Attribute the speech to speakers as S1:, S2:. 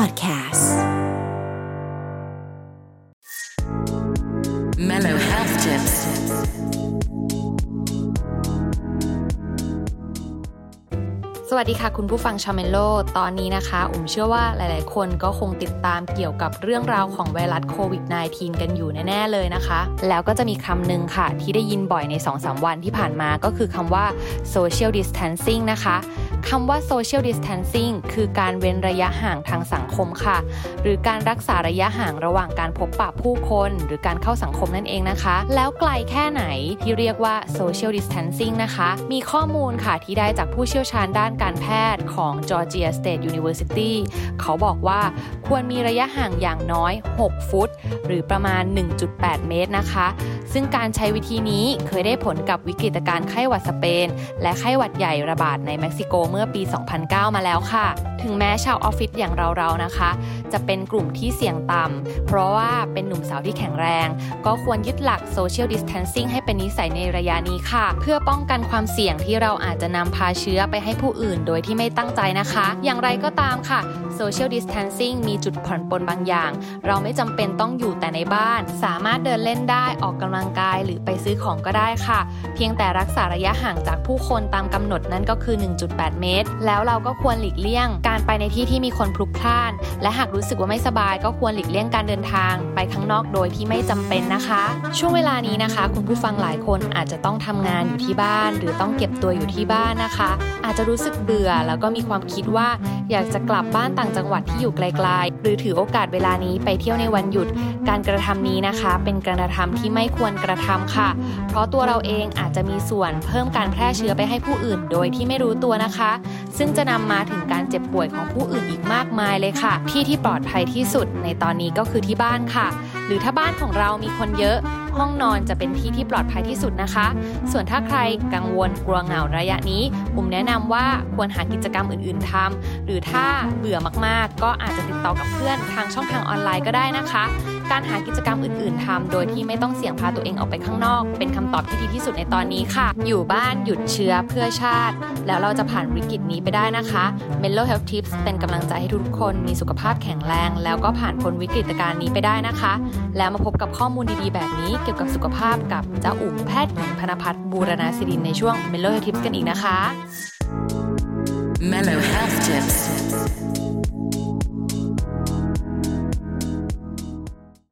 S1: Podcast
S2: Mellow Health Tips.
S3: สวัสดีค่ะคุณผู้ฟังชาเมโล ตอนนี้นะคะ อุ๋มเชื่อว่าหลาย ๆ คนก็คงติดตามเกี่ยวกับเรื่องราวของไวรัสโควิด -19 กันอยู่แน่ ๆ เลยนะคะ แล้วก็จะมีคำหนึ่งค่ะ ที่ได้ยินบ่อยใน 2-3 วันที่ผ่านมาก็คือคำว่า social distancing นะคะคำว่า social distancing คือการเว้นระยะห่างทางสังคมค่ะ หรือการรักษาระยะห่างระหว่างการพบปะผู้คน หรือการเข้าสังคมนั่นเองนะคะ แล้วไกลแค่ไหนที่เรียกว่า social distancing นะคะ มีข้อมูลค่ะที่ได้จากผู้เชี่ยวชาญด้านการแพทย์ของ Georgia State University เขาบอกว่าควรมีระยะห่างอย่างน้อย 6 ฟุต หรือประมาณ 1.8 เมตรนะคะ ซึ่งการใช้วิธีนี้เคยได้ผลกับวิกฤตการณ์ไข้หวัดสเปน และไข้หวัดใหญ่ระบาดในเม็กซิโกเมื่อปี 2009 มาแล้วค่ะ ถึงแม้ชาวออฟฟิศอย่างเราๆนะคะ จะเป็นกลุ่มที่เสี่ยงต่ำเพราะว่าเป็นหนุ่มสาวที่แข็งแรง ก็ควรยึดหลัก social distancing ให้เป็นนิสัยในระยะนี้ค่ะ เพื่อป้องกันความเสี่ยงที่เราอาจจะนำพาเชื้อไปให้ผู้อื่นโดยที่ไม่ตั้งใจนะคะ อย่างไรก็ตามค่ะ social distancing มีจุดผ่อนปลนบางอย่าง เราไม่จำเป็นต้องอยู่แต่ในบ้าน สามารถเดินเล่นได้ออกกำลังกายหรือไปซื้อของก็ได้ค่ะ เพียงแต่รักษาระยะห่างจากผู้คนตามกำหนดนั้นก็คือ 1.8 เมตร แล้วเราก็ควรหลีกเลี่ยง การไปในที่ที่มีคนพลุกพล่าน และหากรู้สึกว่าไม่สบาย ก็ควรหลีกเลี่ยงการเดินทาง ไปข้างนอกโดยที่ไม่จำเป็นนะคะ ช่วงเวลานี้นะคะ คุณผู้ฟังหลายคนอาจจะต้องทำงานอยู่ที่บ้าน หรือต้องเก็บตัวอยู่ที่บ้านนะคะ อาจจะรู้สึกเบื่อแล้วก็มีความคิดว่า อยากจะกลับบ้านต่างจังหวัดที่อยู่ไกลๆ หรือถือโอกาสเวลานี้ไปเที่ยวในวันหยุด การกระทำนี้นะคะ เป็นการกระทำที่ไม่ควรกระทำค่ะ เพราะตัวเราเองอาจจะมีส่วนเพิ่มการแพร่เชื้อไปให้ผู้อื่นโดยที่ไม่รู้ตัวนะคะ ซึ่งจะนำมาถึงการเจ็บป่วยของผู้อื่นอีกมากมายเลยค่ะ ที่ที่ปลอดภัยที่สุดในตอนนี้ก็คือที่บ้านค่ะ หรือถ้าบ้านของเรามีคนเยอะห้องนอนจะเป็นที่ที่ปลอดภัยที่สุดนะคะ ส่วนถ้าใครกังวลกลัวเหงาระยะนี้ผมแนะนำว่าควรหากิจกรรมอื่น ๆทำหรือถ้าเบื่อมากๆ ก็อาจจะติดต่อกับเพื่อนทางช่องทางออนไลน์ก็ได้นะคะ การหากิจกรรมอื่น ๆทำโดยที่ไม่ต้องเสี่ยงพาตัวเองออกไปข้างนอก เป็นคำตอบที่ดีที่สุดในตอนนี้ค่ะ อยู่บ้านหยุดเชื้อเพื่อชาติ แล้วเราจะผ่านวิกฤตนี้ไปได้นะคะ Menlo Health Tips เป็นกำลังใจให้ทุกคนมีสุขภาพแข็งแรง แล้วก็ผ่านพ้นวิกฤตการณ์นี้ไปได้นะคะ แล้วมาพบกับข้อมูลดี ๆ แบบนี้เกี่ยวกับสุขภาพกับเจ้าอุ๋มแพทย์หญิงพนพัฒน์บูรณาศิรินในช่วง Menlo Health Tips กันอีกนะคะ
S2: Mellow Health Tips.